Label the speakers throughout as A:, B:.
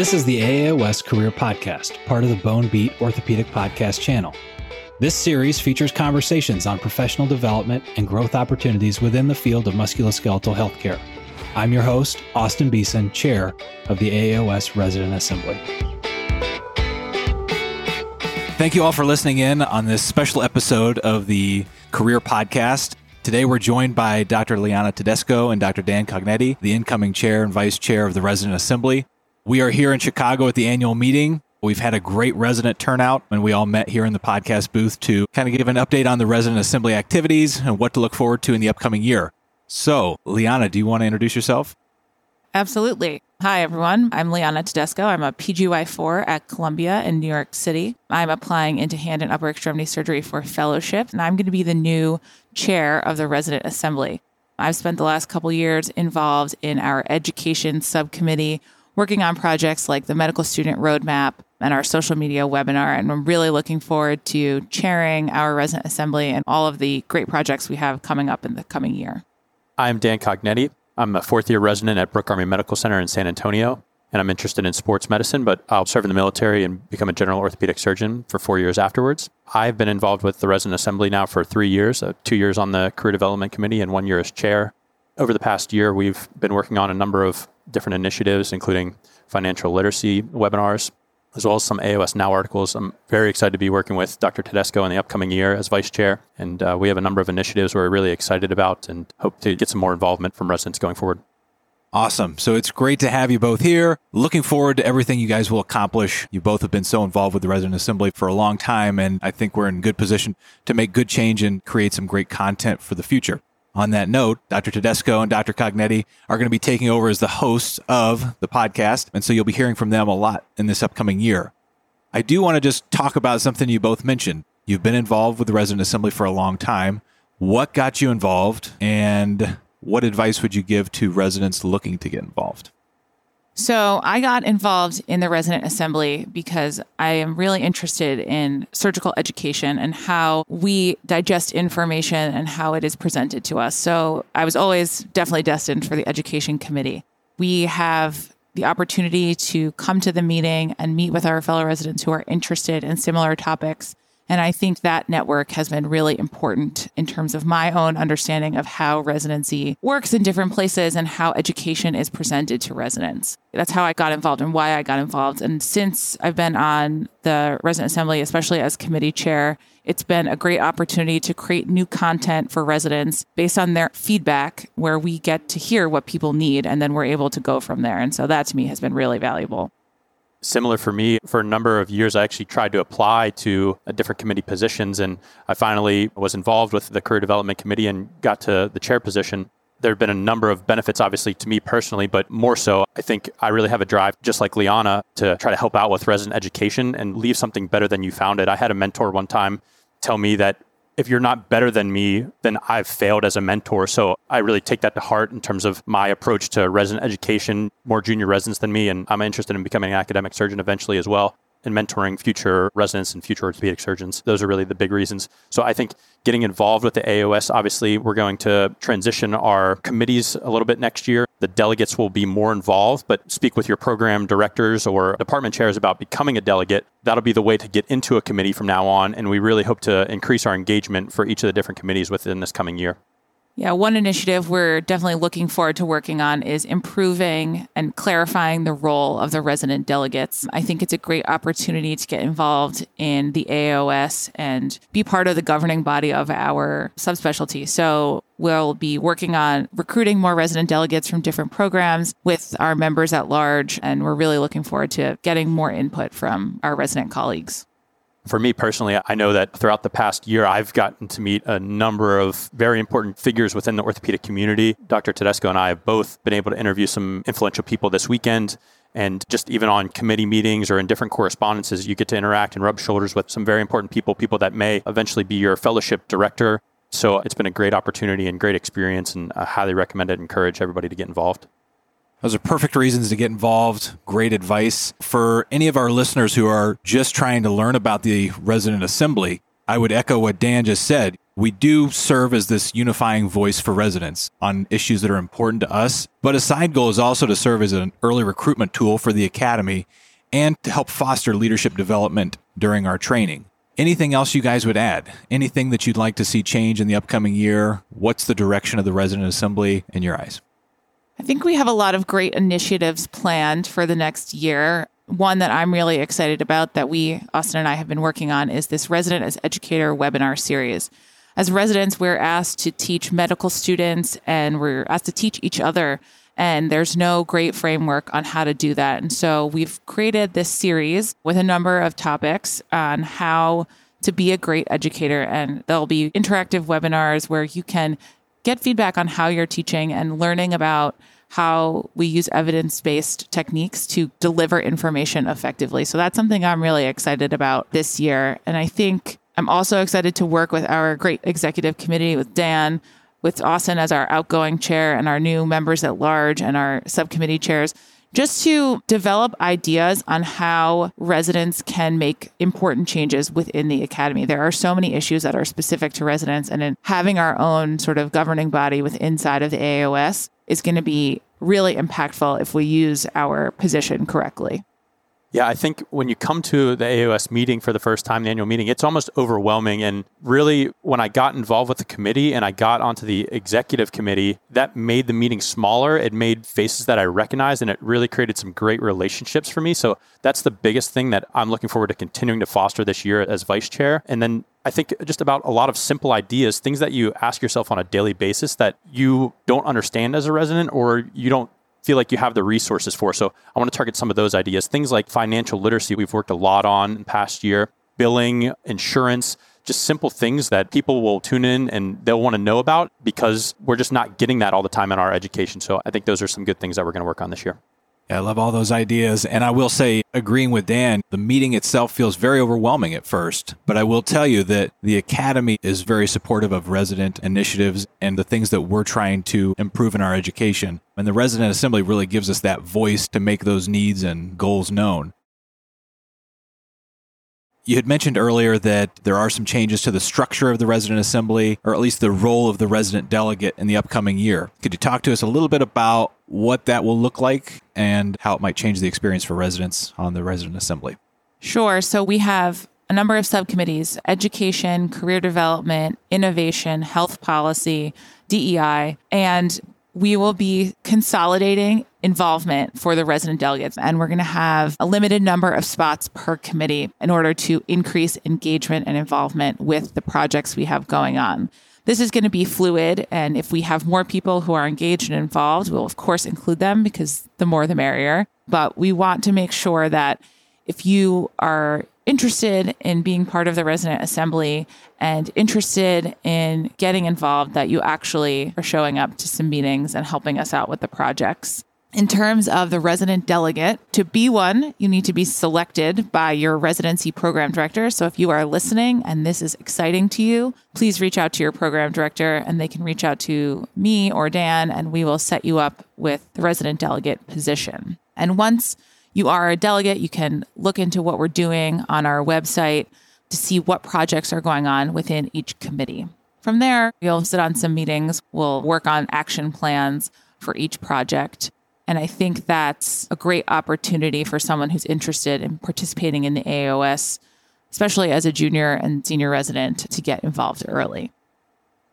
A: This is the AAOS Career Podcast, part of the Bone Beat Orthopedic Podcast channel. This series features conversations on professional development and growth opportunities within the field of musculoskeletal healthcare. I'm your host, Austin Beeson, Chair of the AAOS Resident Assembly. Thank you all for listening in on this special episode of the Career Podcast. Today we're joined by Dr. Liana Tedesco and Dr. Dan Cognetti, the incoming chair and vice chair of the Resident Assembly. We are here in Chicago at the annual meeting. We've had a great resident turnout and we all met here in the podcast booth to kind of give an update on the Resident Assembly activities and what to look forward to in the upcoming year. So, Liana, do you want to introduce yourself?
B: Absolutely. Hi, everyone. I'm Liana Tedesco. I'm a PGY4 at Columbia in New York City. I'm applying into hand and upper extremity surgery for fellowship, and I'm going to be the new chair of the resident assembly. I've spent the last couple years involved in our education subcommittee, working on projects like the medical student roadmap and our social media webinar. And I'm really looking forward to chairing our resident assembly and all of the great projects we have coming up in the coming year.
C: I'm Dan Cognetti. I'm a fourth year resident at Brooke Army Medical Center in San Antonio, and I'm interested in sports medicine, but I'll serve in the military and become a general orthopedic surgeon for four years afterwards. I've been involved with the resident assembly now for three years, uh, two years on the career development committee and one year as chair. Over the past year, we've been working on a number of different initiatives, including financial literacy webinars, as well as some AAOS Now articles. I'm very excited to be working with Dr. Tedesco in the upcoming year as vice chair. And uh, we have a number of initiatives we're really excited about and hope to get some more involvement from residents going forward.
A: Awesome. So it's great to have you both here. Looking forward to everything you guys will accomplish. You both have been so involved with the resident assembly for a long time, and I think we're in good position to make good change and create some great content for the future. On that note, Dr. Tedesco and Dr. Cognetti are going to be taking over as the hosts of the podcast. And so you'll be hearing from them a lot in this upcoming year. I do want to just talk about something you both mentioned. You've been involved with the resident assembly for a long time. What got you involved and what advice would you give to residents looking to get involved?
B: So I got involved in the resident assembly because I am really interested in surgical education and how we digest information and how it is presented to us. So I was always definitely destined for the education committee. We have the opportunity to come to the meeting and meet with our fellow residents who are interested in similar topics and I think that network has been really important in terms of my own understanding of how residency works in different places and how education is presented to residents. That's how I got involved and why I got involved. And since I've been on the resident assembly, especially as committee chair, it's been a great opportunity to create new content for residents based on their feedback, where we get to hear what people need and then we're able to go from there. And so that to me has been really valuable
C: similar for me. For a number of years, I actually tried to apply to uh, different committee positions, and I finally was involved with the career development committee and got to the chair position. There have been a number of benefits, obviously, to me personally, but more so, I think I really have a drive, just like Liana, to try to help out with resident education and leave something better than you found it. I had a mentor one time tell me that if you're not better than me, then I've failed as a mentor. So I really take that to heart in terms of my approach to resident education, more junior residents than me. And I'm interested in becoming an academic surgeon eventually as well and mentoring future residents and future orthopedic surgeons. Those are really the big reasons. So I think getting involved with the AAOS, obviously, we're going to transition our committees a little bit next year. The delegates will be more involved, but speak with your program directors or department chairs about becoming a delegate. That'll be the way to get into a committee from now on. And we really hope to increase our engagement for each of the different committees within this coming year.
B: Yeah, one initiative we're definitely looking forward to working on is improving and clarifying the role of the resident delegates. I think it's a great opportunity to get involved in the AAOS and be part of the governing body of our subspecialty. So we'll be working on recruiting more resident delegates from different programs with our members at large. And we're really looking forward to getting more input from our resident colleagues.
C: For me personally, I know that throughout the past year, I've gotten to meet a number of very important figures within the orthopedic community. Dr. Tedesco and I have both been able to interview some influential people this weekend. And just even on committee meetings or in different correspondences, you get to interact and rub shoulders with some very important people, people that may eventually be your fellowship director. So it's been a great opportunity and great experience, and I highly recommend it. Encourage everybody to get involved.
A: Those are perfect reasons to get involved. Great advice. For any of our listeners who are just trying to learn about the resident assembly, I would echo what Dan just said. We do serve as this unifying voice for residents on issues that are important to us, but a side goal is also to serve as an early recruitment tool for the Academy and to help foster leadership development during our training. Anything else you guys would add? Anything that you'd like to see change in the upcoming year? What's the direction of the Resident Assembly in your eyes?
B: I think we have a lot of great initiatives planned for the next year. One that I'm really excited about that we, Austin and I, have been working on is this Resident as Educator webinar series. As residents, we're asked to teach medical students and we're asked to teach each other and there's no great framework on how to do that. And so we've created this series with a number of topics on how to be a great educator. And there'll be interactive webinars where you can get feedback on how you're teaching and learning about how we use evidence based techniques to deliver information effectively. So that's something I'm really excited about this year. And I think I'm also excited to work with our great executive committee with Dan with Austin as our outgoing chair and our new members at large and our subcommittee chairs, just to develop ideas on how residents can make important changes within the academy. There are so many issues that are specific to residents, and in having our own sort of governing body with inside of the AAOS is going to be really impactful if we use our position correctly.
C: Yeah, I think when you come to the AAOS meeting for the first time, the annual meeting, it's almost overwhelming. And really, when I got involved with the committee and I got onto the executive committee, that made the meeting smaller. It made faces that I recognized and it really created some great relationships for me. So that's the biggest thing that I'm looking forward to continuing to foster this year as vice chair. And then I think just about a lot of simple ideas, things that you ask yourself on a daily basis that you don't understand as a resident or you don't feel like you have the resources for. So I want to target some of those ideas. Things like financial literacy, we've worked a lot on in past year, billing, insurance, just simple things that people will tune in and they'll want to know about because we're just not getting that all the time in our education. So I think those are some good things that we're going to work on this year.
A: I love all those ideas. And I will say, agreeing with Dan, the meeting itself feels very overwhelming at first. But I will tell you that the Academy is very supportive of resident initiatives and the things that we're trying to improve in our education. And the Resident Assembly really gives us that voice to make those needs and goals known. You had mentioned earlier that there are some changes to the structure of the resident assembly, or at least the role of the resident delegate in the upcoming year. Could you talk to us a little bit about what that will look like and how it might change the experience for residents on the resident assembly?
B: Sure. So we have a number of subcommittees education, career development, innovation, health policy, DEI, and we will be consolidating involvement for the resident delegates. And we're going to have a limited number of spots per committee in order to increase engagement and involvement with the projects we have going on. This is going to be fluid. And if we have more people who are engaged and involved, we'll of course include them because the more the merrier. But we want to make sure that if you are interested in being part of the resident assembly and interested in getting involved, that you actually are showing up to some meetings and helping us out with the projects. In terms of the resident delegate, to be one, you need to be selected by your residency program director. So if you are listening and this is exciting to you, please reach out to your program director and they can reach out to me or Dan and we will set you up with the resident delegate position. And once you are a delegate, you can look into what we're doing on our website to see what projects are going on within each committee. From there, you'll sit on some meetings, we'll work on action plans for each project. And I think that's a great opportunity for someone who's interested in participating in the AAOS, especially as a junior and senior resident, to get involved early.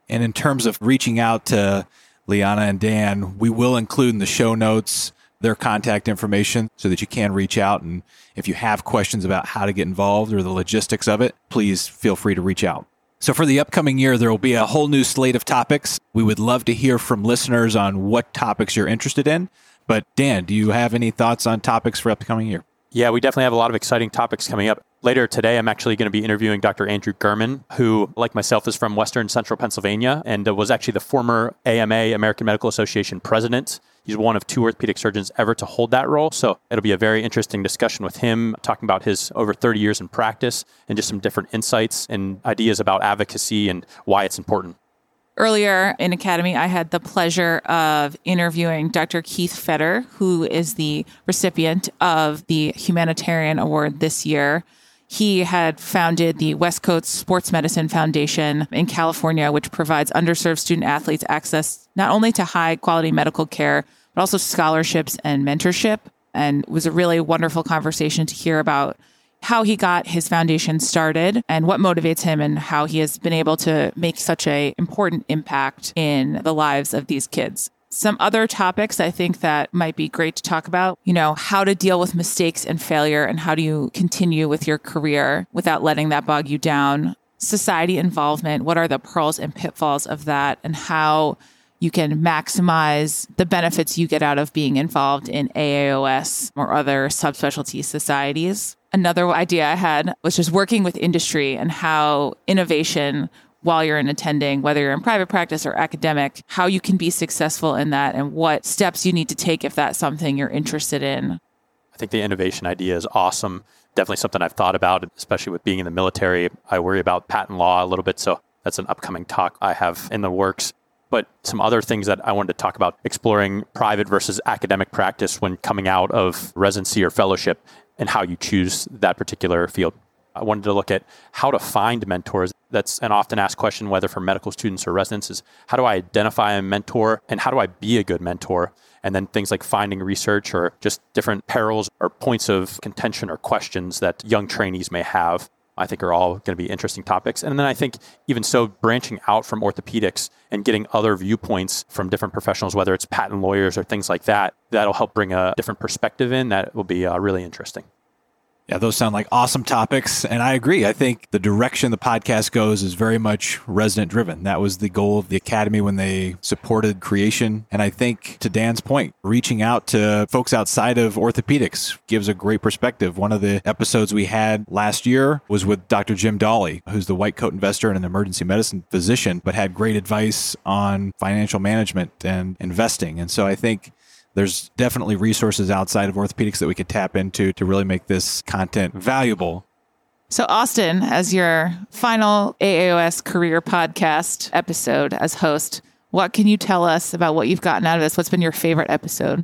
A: And in terms of reaching out to Liana and Dan, we will include in the show notes their contact information so that you can reach out. And if you have questions about how to get involved or the logistics of it, please feel free to reach out. So, for the upcoming year, there will be a whole new slate of topics. We would love to hear from listeners on what topics you're interested in. But, Dan, do you have any thoughts on topics for upcoming year?
C: Yeah, we definitely have a lot of exciting topics coming up. Later today, I'm actually going to be interviewing Dr. Andrew Gurman, who, like myself, is from Western Central Pennsylvania and uh, was actually the former AMA, American Medical Association president. He's one of two orthopedic surgeons ever to hold that role. So it'll be a very interesting discussion with him, talking about his over 30 years in practice and just some different insights and ideas about advocacy and why it's important.
B: Earlier in Academy, I had the pleasure of interviewing Dr. Keith Feder, who is the recipient of the Humanitarian Award this year. He had founded the West Coast Sports Medicine Foundation in California, which provides underserved student athletes access not only to high quality medical care, but also scholarships and mentorship. And it was a really wonderful conversation to hear about how he got his foundation started and what motivates him and how he has been able to make such a important impact in the lives of these kids. Some other topics I think that might be great to talk about, you know, how to deal with mistakes and failure and how do you continue with your career without letting that bog you down. Society involvement, what are the pearls and pitfalls of that and how you can maximize the benefits you get out of being involved in AAOS or other subspecialty societies. Another idea I had was just working with industry and how innovation while you're in attending, whether you're in private practice or academic, how you can be successful in that and what steps you need to take if that's something you're interested in.
C: I think the innovation idea is awesome. Definitely something I've thought about, especially with being in the military. I worry about patent law a little bit, so that's an upcoming talk I have in the works. But some other things that I wanted to talk about exploring private versus academic practice when coming out of residency or fellowship and how you choose that particular field. I wanted to look at how to find mentors. That's an often asked question, whether for medical students or residents, is how do I identify a mentor and how do I be a good mentor? And then things like finding research or just different perils or points of contention or questions that young trainees may have. I think are all going to be interesting topics. And then I think even so, branching out from orthopedics and getting other viewpoints from different professionals, whether it's patent lawyers or things like that, that'll help bring a different perspective in that will be uh, really interesting.
A: Yeah, those sound like awesome topics. And I agree. I think the direction the podcast goes is very much resident driven. That was the goal of the Academy when they supported creation. And I think to Dan's point, reaching out to folks outside of orthopedics gives a great perspective. One of the episodes we had last year was with Dr. Jim Dahle, who's the white coat investor and an emergency medicine physician, but had great advice on financial management and investing. And so I think there's definitely resources outside of orthopedics that we could tap into to really make this content valuable.
B: So, Austin, as your final AAOS career podcast episode as host, what can you tell us about what you've gotten out of this? What's been your favorite episode?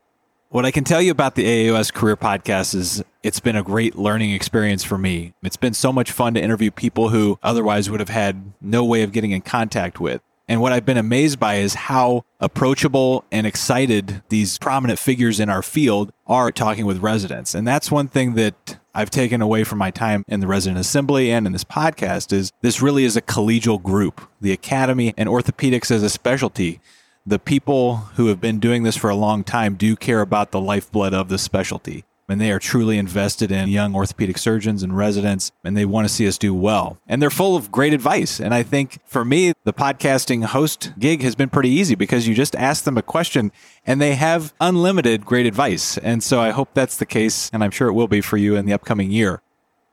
A: What I can tell you about the AAOS Career Podcast is it's been a great learning experience for me. It's been so much fun to interview people who otherwise would have had no way of getting in contact with. And what I've been amazed by is how approachable and excited these prominent figures in our field are talking with residents. And that's one thing that I've taken away from my time in the resident assembly and in this podcast is this really is a collegial group. The academy and orthopedics as a specialty. The people who have been doing this for a long time do care about the lifeblood of the specialty and they are truly invested in young orthopedic surgeons and residents and they want to see us do well. And they're full of great advice. And I think for me, the podcasting host gig has been pretty easy because you just ask them a question and they have unlimited great advice. And so I hope that's the case and I'm sure it will be for you in the upcoming year.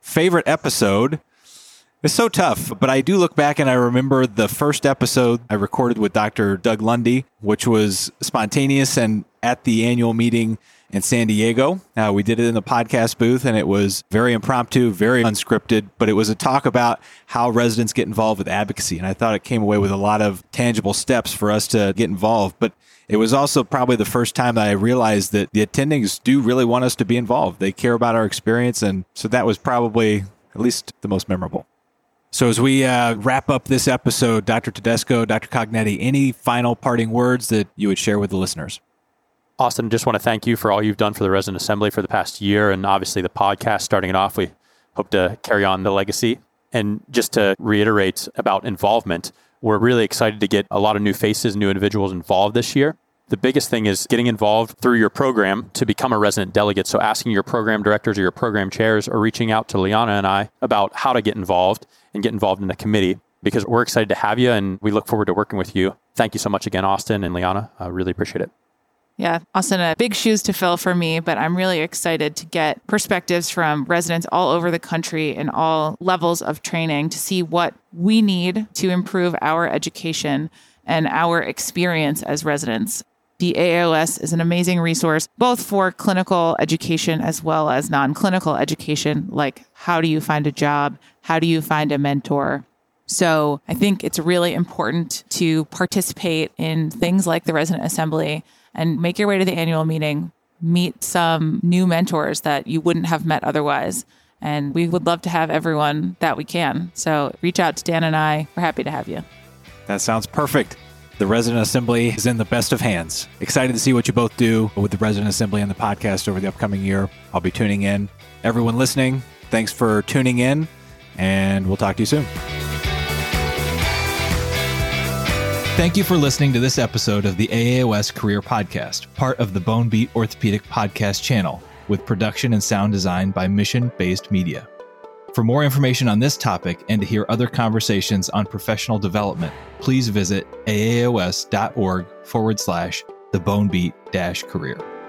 A: Favorite episode it's so tough, but I do look back and I remember the first episode I recorded with Dr. Doug Lundy, which was spontaneous and at the annual meeting in San Diego. Uh, we did it in the podcast booth and it was very impromptu, very unscripted, but it was a talk about how residents get involved with advocacy. And I thought it came away with a lot of tangible steps for us to get involved. But it was also probably the first time that I realized that the attendings do really want us to be involved. They care about our experience. And so that was probably at least the most memorable. So as we uh, wrap up this episode, Dr. Tedesco, Dr. Cognetti, any final parting words that you would share with the listeners?
C: Austin, just want to thank you for all you've done for the Resident Assembly for the past year and obviously the podcast starting it off. We hope to carry on the legacy. And just to reiterate about involvement, we're really excited to get a lot of new faces, new individuals involved this year. The biggest thing is getting involved through your program to become a resident delegate. So, asking your program directors or your program chairs or reaching out to Liana and I about how to get involved and get involved in the committee because we're excited to have you and we look forward to working with you. Thank you so much again, Austin and Liana. I really appreciate it.
B: Yeah, Austin, a big shoes to fill for me, but I'm really excited to get perspectives from residents all over the country in all levels of training to see what we need to improve our education and our experience as residents. The AAOS is an amazing resource, both for clinical education as well as non clinical education, like how do you find a job? How do you find a mentor? So I think it's really important to participate in things like the resident assembly and make your way to the annual meeting, meet some new mentors that you wouldn't have met otherwise, And we would love to have everyone that we can. So reach out to Dan and I. We're happy to have you.
A: That sounds perfect. The Resident Assembly is in the best of hands. Excited to see what you both do with the Resident Assembly and the podcast over the upcoming year. I'll be tuning in. Everyone listening, thanks for tuning in, and we'll talk to you soon. Thank you for listening to this episode of the AAOS Career Podcast, part of the Bone Beat Orthopedic Podcast channel, with production and sound design by Mission Based Media. For more information on this topic and to hear other conversations on professional development, please visit aaos.org forward slash the bone beat dash career.